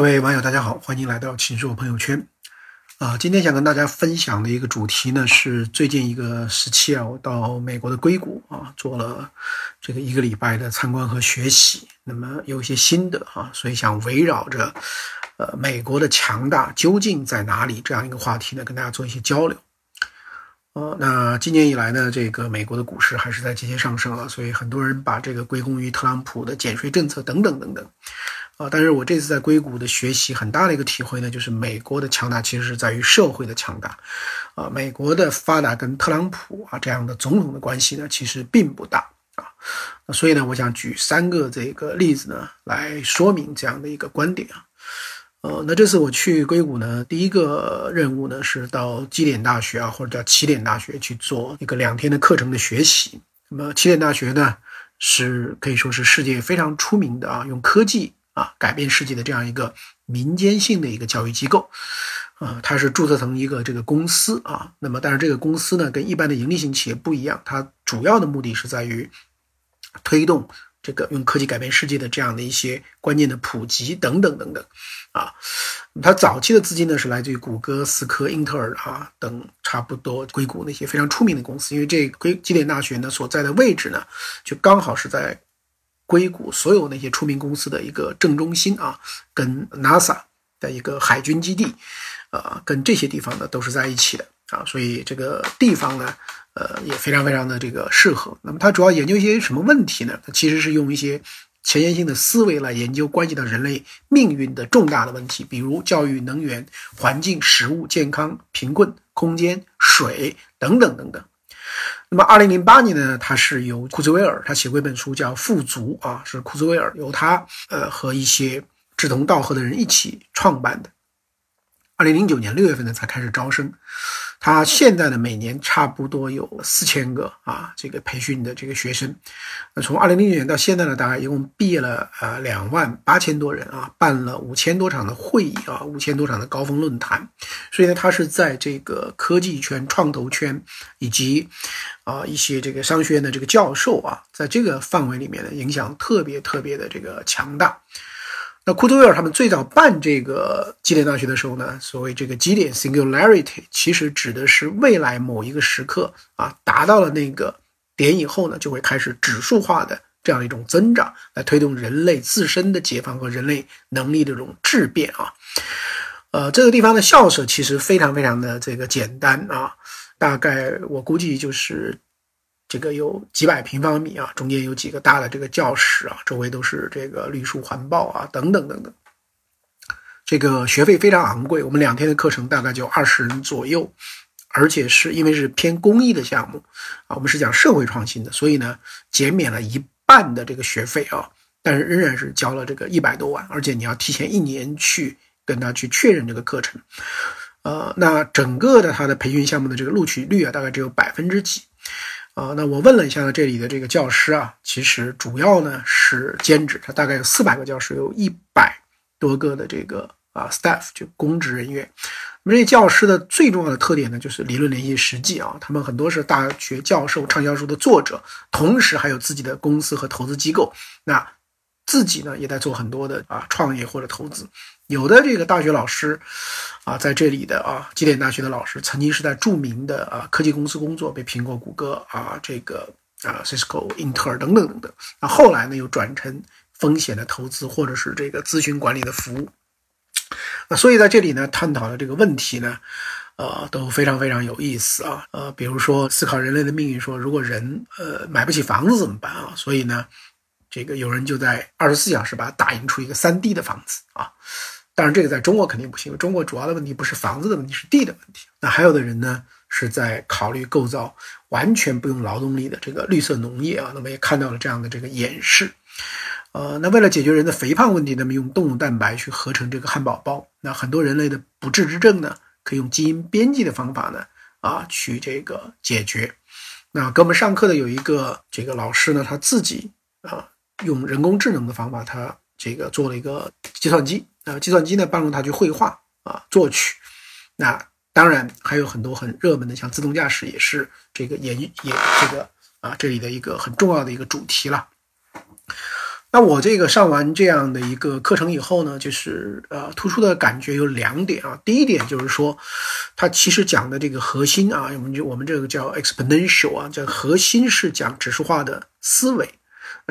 各位网友，大家好，欢迎来到秦朔朋友圈。啊，今天想跟大家分享的一个主题呢，是最近一个时期啊，我到美国的硅谷啊，做了这个一个礼拜的参观和学习，那么有一些心得啊，所以想围绕着呃美国的强大究竟在哪里这样一个话题呢，跟大家做一些交流。呃，那今年以来呢，这个美国的股市还是在节节上升啊，所以很多人把这个归功于特朗普的减税政策等等等等。啊，但是我这次在硅谷的学习很大的一个体会呢，就是美国的强大其实是在于社会的强大，啊，美国的发达跟特朗普啊这样的总统的关系呢，其实并不大啊，所以呢，我想举三个这个例子呢来说明这样的一个观点啊，呃，那这次我去硅谷呢，第一个任务呢是到基点大学啊，或者叫起点大学去做一个两天的课程的学习。那么起点大学呢是可以说是世界非常出名的啊，用科技。啊，改变世界的这样一个民间性的一个教育机构，啊，它是注册成一个这个公司啊。那么，但是这个公司呢，跟一般的盈利型企业不一样，它主要的目的是在于推动这个用科技改变世界的这样的一些观念的普及等等等等。啊，它早期的资金呢是来自于谷歌、思科、英特尔啊等差不多硅谷那些非常出名的公司，因为这硅基点大学呢所在的位置呢，就刚好是在。硅谷所有那些出名公司的一个正中心啊，跟 NASA 的一个海军基地，呃，跟这些地方呢都是在一起的啊，所以这个地方呢，呃，也非常非常的这个适合。那么它主要研究一些什么问题呢？它其实是用一些前沿性的思维来研究关系到人类命运的重大的问题，比如教育、能源、环境、食物、健康、贫困、空间、水等等等等。那么，二零零八年呢，他是由库兹韦尔他写过一本书叫《富足》啊，是库兹韦尔由他呃和一些志同道合的人一起创办的。二零零九年六月份呢，才开始招生。他现在呢，每年差不多有四千个啊，这个培训的这个学生。那从二零零九年到现在呢，大概一共毕业了呃两万八千多人啊，办了五千多场的会议啊，五千多场的高峰论坛。所以呢，他是在这个科技圈、创投圈以及啊一些这个商学院的这个教授啊，在这个范围里面呢，影响特别特别的这个强大。库特威尔他们最早办这个基点大学的时候呢，所谓这个基点 （singularity） 其实指的是未来某一个时刻啊，达到了那个点以后呢，就会开始指数化的这样一种增长，来推动人类自身的解放和人类能力的这种质变啊。呃，这个地方的校舍其实非常非常的这个简单啊，大概我估计就是。这个有几百平方米啊，中间有几个大的这个教室啊，周围都是这个绿树环抱啊，等等等等。这个学费非常昂贵，我们两天的课程大概就二十人左右，而且是因为是偏公益的项目啊，我们是讲社会创新的，所以呢减免了一半的这个学费啊，但是仍然是交了这个一百多万，而且你要提前一年去跟他去确认这个课程。呃，那整个的他的培训项目的这个录取率啊，大概只有百分之几。啊，那我问了一下，这里的这个教师啊，其实主要呢是兼职，他大概有四百个教师，有一百多个的这个啊 staff 就公职人员。那么这教师的最重要的特点呢，就是理论联系实际啊，他们很多是大学教授、畅销书的作者，同时还有自己的公司和投资机构。那自己呢也在做很多的啊创业或者投资。有的这个大学老师，啊，在这里的啊，基点大学的老师，曾经是在著名的啊科技公司工作，被苹果、谷歌啊，这个啊，Cisco、英特尔等等等等。那后来呢，又转成风险的投资或者是这个咨询管理的服务。那所以在这里呢，探讨的这个问题呢，呃，都非常非常有意思啊。呃，比如说思考人类的命运，说如果人呃买不起房子怎么办啊？所以呢，这个有人就在二十四小时把它打印出一个三 D 的房子啊。当然，这个在中国肯定不行。中国主要的问题不是房子的问题，是地的问题。那还有的人呢，是在考虑构造完全不用劳动力的这个绿色农业啊。那么也看到了这样的这个演示。呃，那为了解决人的肥胖问题，那么用动物蛋白去合成这个汉堡包。那很多人类的不治之症呢，可以用基因编辑的方法呢，啊，去这个解决。那给我们上课的有一个这个老师呢，他自己啊，用人工智能的方法，他这个做了一个计算机。呃，计算机呢帮助他去绘画啊、作曲，那当然还有很多很热门的，像自动驾驶也是这个也也这个啊这里的一个很重要的一个主题了。那我这个上完这样的一个课程以后呢，就是呃，突出的感觉有两点啊。第一点就是说，它其实讲的这个核心啊，我们就我们这个叫 exponential 啊，这核心是讲指数化的思维。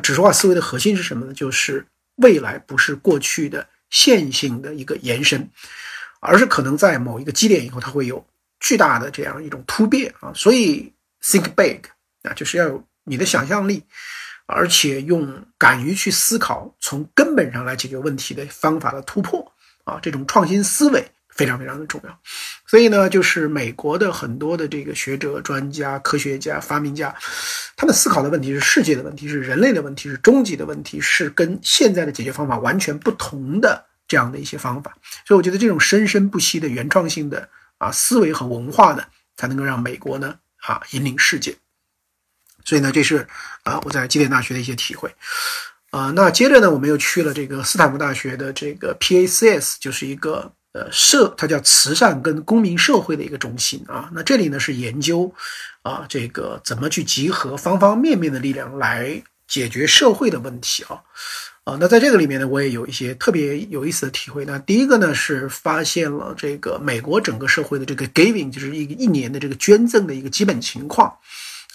指数化思维的核心是什么呢？就是未来不是过去的线性的一个延伸，而是可能在某一个基点以后，它会有巨大的这样一种突变啊。所以 think big 啊，就是要有你的想象力。而且用敢于去思考，从根本上来解决问题的方法的突破啊，这种创新思维非常非常的重要。所以呢，就是美国的很多的这个学者、专家、科学家、发明家，他们思考的问题是世界的问题，是人类的问题，是终极的问题，是跟现在的解决方法完全不同的这样的一些方法。所以，我觉得这种生生不息的原创性的啊思维和文化呢，才能够让美国呢啊引领世界。所以呢，这是啊我在基点大学的一些体会，啊，那接着呢，我们又去了这个斯坦福大学的这个 PACS，就是一个呃社，它叫慈善跟公民社会的一个中心啊。那这里呢是研究啊这个怎么去集合方方面面的力量来解决社会的问题啊啊。那在这个里面呢，我也有一些特别有意思的体会。那第一个呢是发现了这个美国整个社会的这个 giving，就是一个一年的这个捐赠的一个基本情况。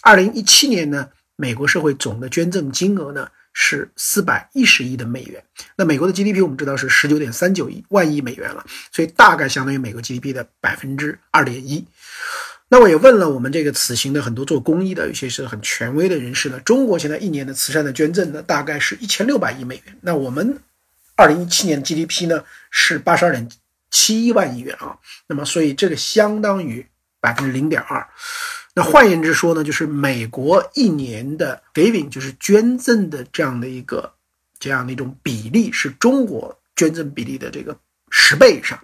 二零一七年呢，美国社会总的捐赠金额呢是四百一十亿的美元。那美国的 GDP 我们知道是十九点三九亿万亿美元了，所以大概相当于美国 GDP 的百分之二点一。那我也问了我们这个此行的很多做公益的，有些是很权威的人士呢。中国现在一年的慈善的捐赠呢，大概是一千六百亿美元。那我们二零一七年的 GDP 呢是八十二点七一万亿元啊。那么所以这个相当于百分之零点二。那换言之说呢，就是美国一年的 giving，就是捐赠的这样的一个这样的一种比例，是中国捐赠比例的这个十倍以上，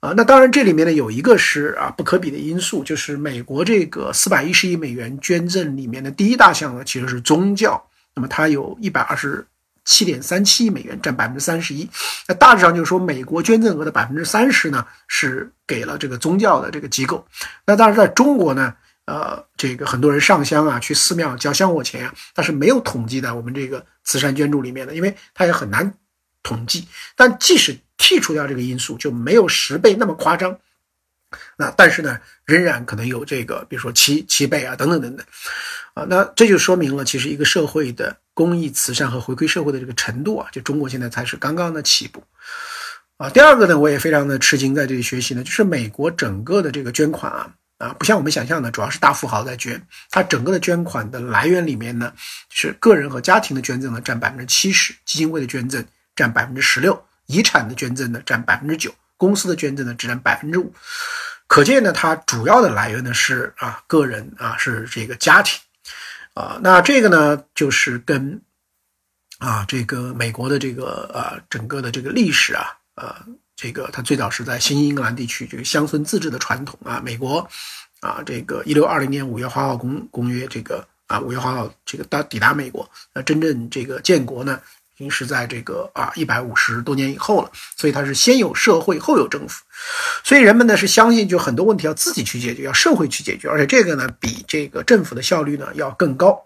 啊，那当然这里面呢有一个是啊不可比的因素，就是美国这个四百一十亿美元捐赠里面的第一大项呢其实是宗教，那么它有一百二十七点三七亿美元，占百分之三十一，那大致上就是说美国捐赠额的百分之三十呢是给了这个宗教的这个机构，那当然在中国呢。呃，这个很多人上香啊，去寺庙交香火钱啊，但是没有统计在我们这个慈善捐助里面的，因为它也很难统计。但即使剔除掉这个因素，就没有十倍那么夸张。那但是呢，仍然可能有这个，比如说七七倍啊，等等等等。啊，那这就说明了，其实一个社会的公益慈善和回馈社会的这个程度啊，就中国现在才是刚刚的起步。啊，第二个呢，我也非常的吃惊，在这里学习呢，就是美国整个的这个捐款啊。啊，不像我们想象的，主要是大富豪在捐。它整个的捐款的来源里面呢，是个人和家庭的捐赠呢占百分之七十，基金会的捐赠占百分之十六，遗产的捐赠呢占百分之九，公司的捐赠呢只占百分之五。可见呢，它主要的来源呢是啊个人啊是这个家庭啊。那这个呢就是跟啊这个美国的这个呃整个的这个历史啊呃。这个它最早是在新英格兰地区这个乡村自治的传统啊，美国啊，这个一六二零年五月花号公公约，这个啊五月花号这个到抵达美国，那真正这个建国呢，已经是在这个啊一百五十多年以后了，所以它是先有社会后有政府，所以人们呢是相信就很多问题要自己去解决，要社会去解决，而且这个呢比这个政府的效率呢要更高。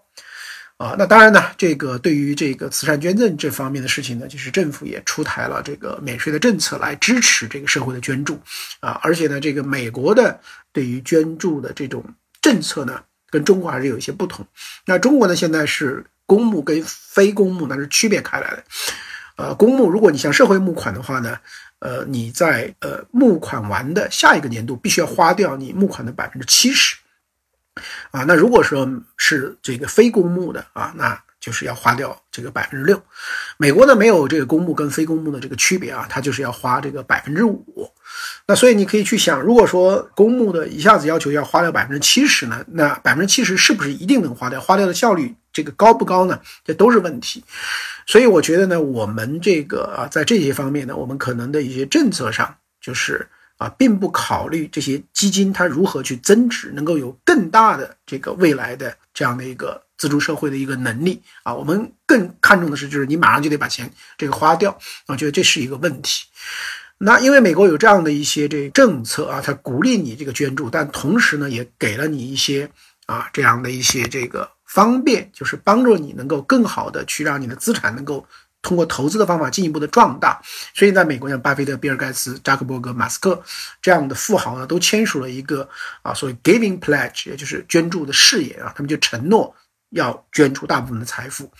啊，那当然呢，这个对于这个慈善捐赠这方面的事情呢，就是政府也出台了这个免税的政策来支持这个社会的捐助，啊，而且呢，这个美国的对于捐助的这种政策呢，跟中国还是有一些不同。那中国呢，现在是公募跟非公募那是区别开来的，呃，公募如果你向社会募款的话呢，呃，你在呃募款完的下一个年度必须要花掉你募款的百分之七十。啊，那如果说是这个非公募的啊，那就是要花掉这个百分之六。美国呢没有这个公募跟非公募的这个区别啊，它就是要花这个百分之五。那所以你可以去想，如果说公募的一下子要求要花掉百分之七十呢，那百分之七十是不是一定能花掉？花掉的效率这个高不高呢？这都是问题。所以我觉得呢，我们这个啊，在这些方面呢，我们可能的一些政策上就是。啊，并不考虑这些基金它如何去增值，能够有更大的这个未来的这样的一个自助社会的一个能力啊。我们更看重的是，就是你马上就得把钱这个花掉，我觉得这是一个问题。那因为美国有这样的一些这政策啊，它鼓励你这个捐助，但同时呢，也给了你一些啊这样的一些这个方便，就是帮助你能够更好的去让你的资产能够通过投资的方法进一步的壮大。所以，在美国，像巴菲特、比尔盖茨、扎克伯格、马斯克这样的富豪呢，都签署了一个啊，所谓 giving pledge，也就是捐助的誓言啊，他们就承诺要捐出大部分的财富。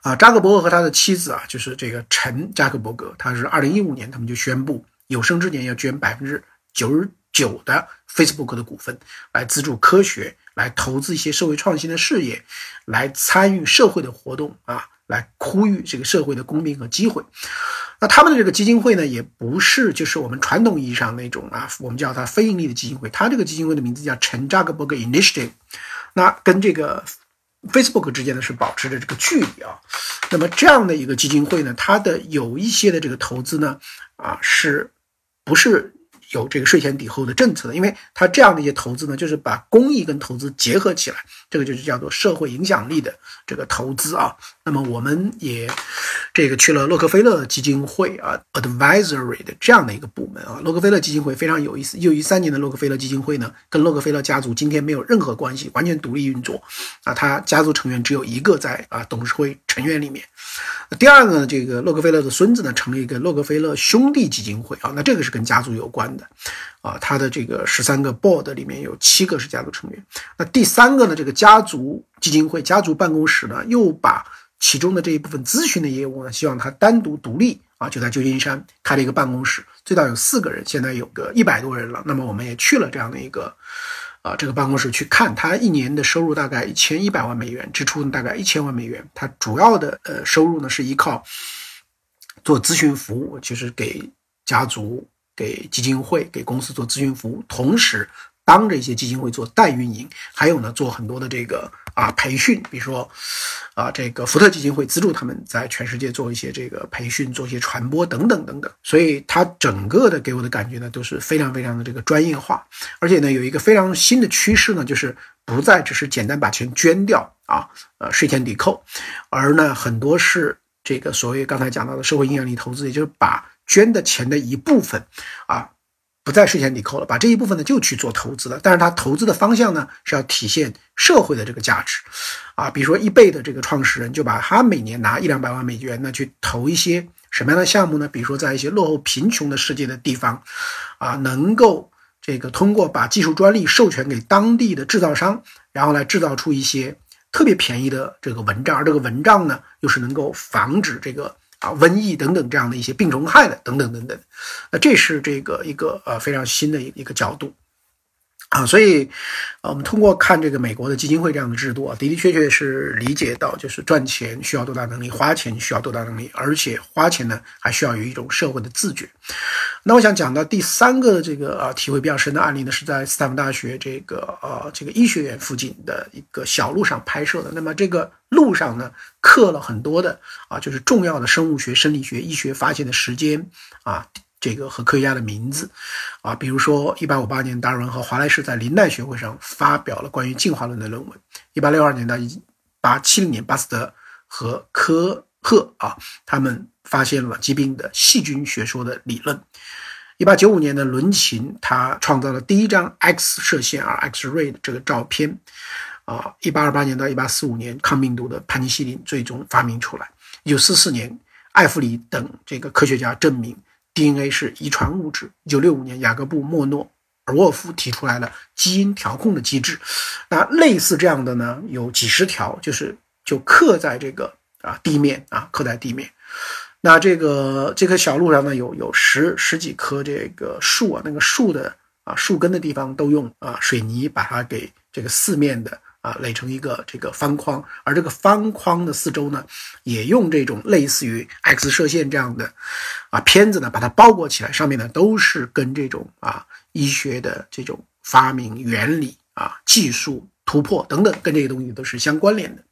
啊，扎克伯格和他的妻子啊，就是这个陈扎克伯格，他是二零一五年，他们就宣布有生之年要捐百分之九十九的 Facebook 的股份，来资助科学，来投资一些社会创新的事业，来参与社会的活动啊，来呼吁这个社会的公平和机会。那他们的这个基金会呢，也不是就是我们传统意义上那种啊，我们叫它非盈利的基金会，它这个基金会的名字叫陈扎克伯格 Initiative，那跟这个。Facebook 之间呢是保持着这个距离啊，那么这样的一个基金会呢，它的有一些的这个投资呢，啊，是不是？有这个税前抵后的政策的，因为它这样的一些投资呢，就是把公益跟投资结合起来，这个就是叫做社会影响力的这个投资啊。那么我们也这个去了洛克菲勒基金会啊，advisory 的这样的一个部门啊。洛克菲勒基金会非常有意思，一九一三年的洛克菲勒基金会呢，跟洛克菲勒家族今天没有任何关系，完全独立运作啊。他家族成员只有一个在啊董事会成员里面。第二个呢，这个洛克菲勒的孙子呢，成立一个洛克菲勒兄弟基金会啊，那这个是跟家族有关的，啊，他的这个十三个 board 里面有七个是家族成员。那第三个呢，这个家族基金会、家族办公室呢，又把其中的这一部分咨询的业务呢，希望他单独独立啊，就在旧金山开了一个办公室，最大有四个人，现在有个一百多人了。那么我们也去了这样的一个。啊，这个办公室去看，他一年的收入大概一千一百万美元，支出大概一千万美元。他主要的呃收入呢是依靠做咨询服务，就是给家族、给基金会、给公司做咨询服务，同时。帮着一些基金会做代运营，还有呢，做很多的这个啊培训，比如说，啊这个福特基金会资助他们在全世界做一些这个培训，做一些传播等等等等。所以它整个的给我的感觉呢，都是非常非常的这个专业化，而且呢，有一个非常新的趋势呢，就是不再只是简单把钱捐掉啊，呃税前抵扣，而呢很多是这个所谓刚才讲到的社会影响力投资，也就是把捐的钱的一部分啊。不再税前抵扣了，把这一部分呢就去做投资了。但是它投资的方向呢是要体现社会的这个价值，啊，比如说易贝的这个创始人就把他每年拿一两百万美元呢去投一些什么样的项目呢？比如说在一些落后贫穷的世界的地方，啊，能够这个通过把技术专利授权给当地的制造商，然后来制造出一些特别便宜的这个蚊帐，而这个蚊帐呢又是能够防止这个。啊，瘟疫等等这样的一些病虫害的等等等等，那这是这个一个呃非常新的一一个角度。啊，所以，呃，我们通过看这个美国的基金会这样的制度啊，的的确确是理解到，就是赚钱需要多大能力，花钱需要多大能力，而且花钱呢还需要有一种社会的自觉。那我想讲到第三个这个啊体会比较深的案例呢，是在斯坦福大学这个呃这个医学院附近的一个小路上拍摄的。那么这个路上呢刻了很多的啊，就是重要的生物学、生理学、医学发现的时间啊。这个和科学家的名字，啊，比如说，一八五八年，达尔文和华莱士在林奈学会上发表了关于进化论的论文；一八六二年到一八七零年，巴斯德和科赫啊，他们发现了疾病的细菌学说的理论；一八九五年的伦琴，他创造了第一张 X 射线啊 X ray 的这个照片；啊，一八二八年到一八四五年，抗病毒的盘尼西林最终发明出来；一九四四年，艾弗里等这个科学家证明。DNA 是遗传物质。一九六五年，雅各布·莫诺尔沃夫提出来了基因调控的机制。那类似这样的呢，有几十条，就是就刻在这个啊地面啊，刻在地面。那这个这棵小路上呢，有有十十几棵这个树啊，那个树的啊树根的地方都用啊水泥把它给这个四面的。啊，垒成一个这个方框，而这个方框的四周呢，也用这种类似于 X 射线这样的啊片子呢，把它包裹起来，上面呢都是跟这种啊医学的这种发明原理啊技术突破等等，跟这些东西都是相关联的。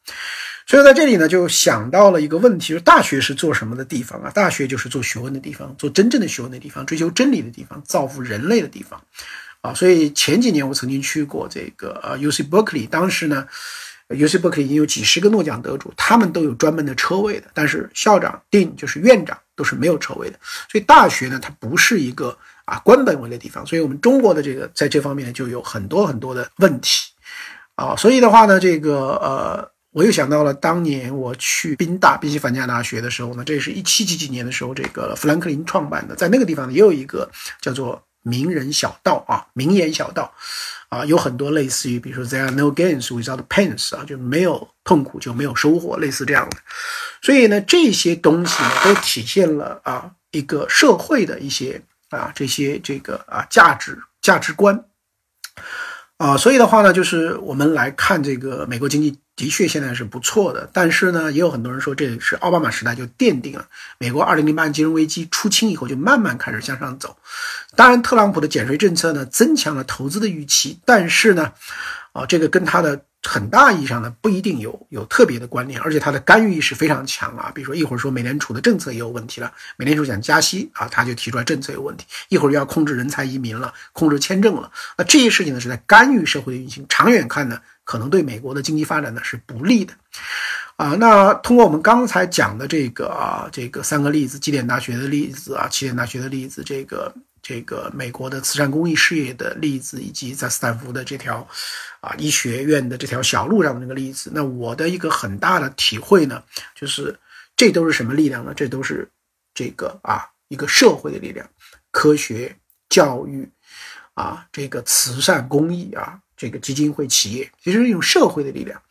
所以在这里呢，就想到了一个问题：，就是大学是做什么的地方啊？大学就是做学问的地方，做真正的学问的地方，追求真理的地方，造福人类的地方。啊，所以前几年我曾经去过这个呃 U C Berkeley，当时呢，U C Berkeley 已经有几十个诺奖得主，他们都有专门的车位的，但是校长、Dean 就是院长都是没有车位的。所以大学呢，它不是一个啊官本位的地方，所以我们中国的这个在这方面就有很多很多的问题啊，所以的话呢，这个呃，我又想到了当年我去宾大宾夕法尼亚大学的时候呢，这是一七几几年的时候，这个富兰克林创办的，在那个地方也有一个叫做名人小道啊，名言小道啊，有很多类似于，比如说 There are no gains without pains 啊，就没有痛苦就没有收获，类似这样的。所以呢，这些东西呢都体现了啊一个社会的一些啊这些这个啊价值价值观。啊，所以的话呢，就是我们来看这个美国经济的确现在是不错的，但是呢，也有很多人说这是奥巴马时代就奠定了美国二零零八年金融危机出清以后就慢慢开始向上走。当然，特朗普的减税政策呢增强了投资的预期，但是呢，啊，这个跟他的。很大意义上呢，不一定有有特别的关联，而且它的干预意识非常强啊。比如说一会儿说美联储的政策也有问题了，美联储想加息啊，他就提出来政策有问题；一会儿又要控制人才移民了，控制签证了。那这些事情呢，是在干预社会的运行，长远看呢，可能对美国的经济发展呢是不利的啊。那通过我们刚才讲的这个啊，这个三个例子，基点大学的例子啊，起点大学的例子，这个。这个美国的慈善公益事业的例子，以及在斯坦福的这条啊医学院的这条小路上的那个例子，那我的一个很大的体会呢，就是这都是什么力量呢？这都是这个啊一个社会的力量，科学、教育啊，这个慈善公益啊，这个基金会、企业，其实是一种社会的力量。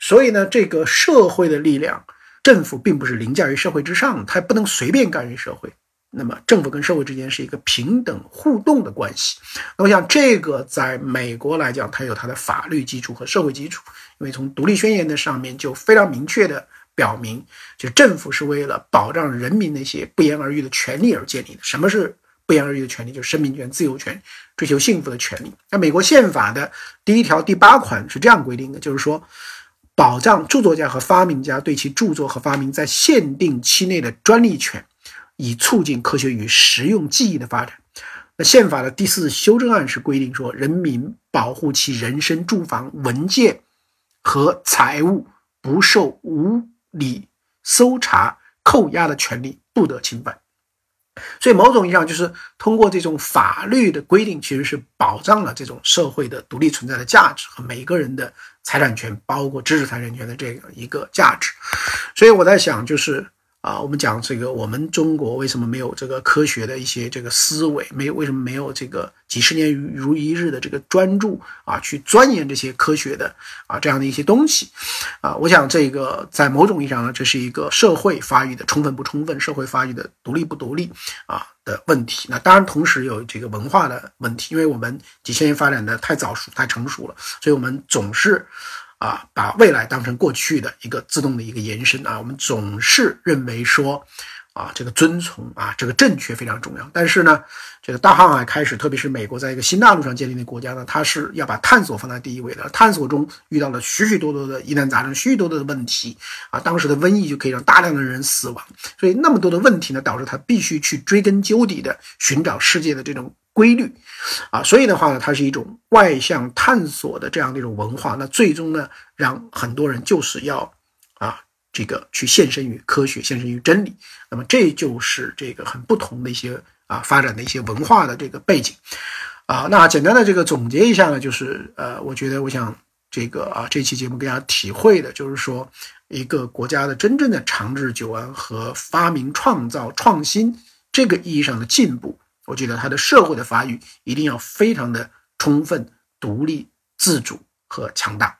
所以呢，这个社会的力量，政府并不是凌驾于社会之上，它不能随便干预社会。那么，政府跟社会之间是一个平等互动的关系。那我想，这个在美国来讲，它有它的法律基础和社会基础。因为从独立宣言的上面就非常明确的表明，就政府是为了保障人民那些不言而喻的权利而建立的。什么是不言而喻的权利？就是生命权、自由权、追求幸福的权利。那美国宪法的第一条第八款是这样规定的，就是说，保障著作家和发明家对其著作和发明在限定期内的专利权。以促进科学与实用技艺的发展。那宪法的第四修正案是规定说，人民保护其人身、住房、文件和财物不受无理搜查、扣押的权利不得侵犯。所以，某种意义上就是通过这种法律的规定，其实是保障了这种社会的独立存在的价值和每个人的财产权，包括知识财产权的这样一个价值。所以，我在想，就是。啊，我们讲这个，我们中国为什么没有这个科学的一些这个思维？没有为什么没有这个几十年如一日的这个专注啊，去钻研这些科学的啊这样的一些东西？啊，我想这个在某种意义上呢，这是一个社会发育的充分不充分，社会发育的独立不独立啊的问题。那当然，同时有这个文化的问题，因为我们几千年发展的太早熟、太成熟了，所以我们总是。啊，把未来当成过去的一个自动的一个延伸啊，我们总是认为说，啊，这个遵从啊，这个正确非常重要。但是呢，这个大航海开始，特别是美国在一个新大陆上建立的国家呢，它是要把探索放在第一位的。探索中遇到了许许多多的疑难杂症，许许多多的问题啊，当时的瘟疫就可以让大量的人死亡，所以那么多的问题呢，导致他必须去追根究底的寻找世界的这种。规律，啊，所以的话呢，它是一种外向探索的这样的一种文化。那最终呢，让很多人就是要啊，这个去献身于科学，献身于真理。那么这就是这个很不同的一些啊发展的一些文化的这个背景，啊，那简单的这个总结一下呢，就是呃，我觉得我想这个啊这期节目给大家体会的就是说，一个国家的真正的长治久安和发明创造创新这个意义上的进步。我觉得他的社会的发育一定要非常的充分、独立、自主和强大。